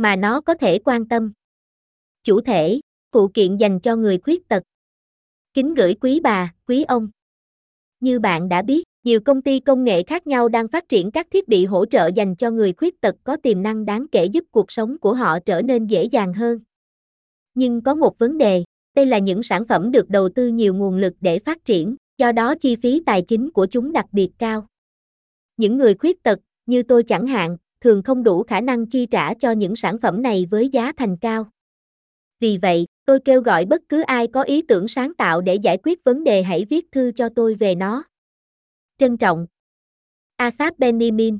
mà nó có thể quan tâm. Chủ thể, phụ kiện dành cho người khuyết tật. Kính gửi quý bà, quý ông. Như bạn đã biết, nhiều công ty công nghệ khác nhau đang phát triển các thiết bị hỗ trợ dành cho người khuyết tật có tiềm năng đáng kể giúp cuộc sống của họ trở nên dễ dàng hơn. Nhưng có một vấn đề, đây là những sản phẩm được đầu tư nhiều nguồn lực để phát triển, do đó chi phí tài chính của chúng đặc biệt cao. Những người khuyết tật, như tôi chẳng hạn, thường không đủ khả năng chi trả cho những sản phẩm này với giá thành cao. Vì vậy, tôi kêu gọi bất cứ ai có ý tưởng sáng tạo để giải quyết vấn đề hãy viết thư cho tôi về nó. Trân trọng. Asap Benjamin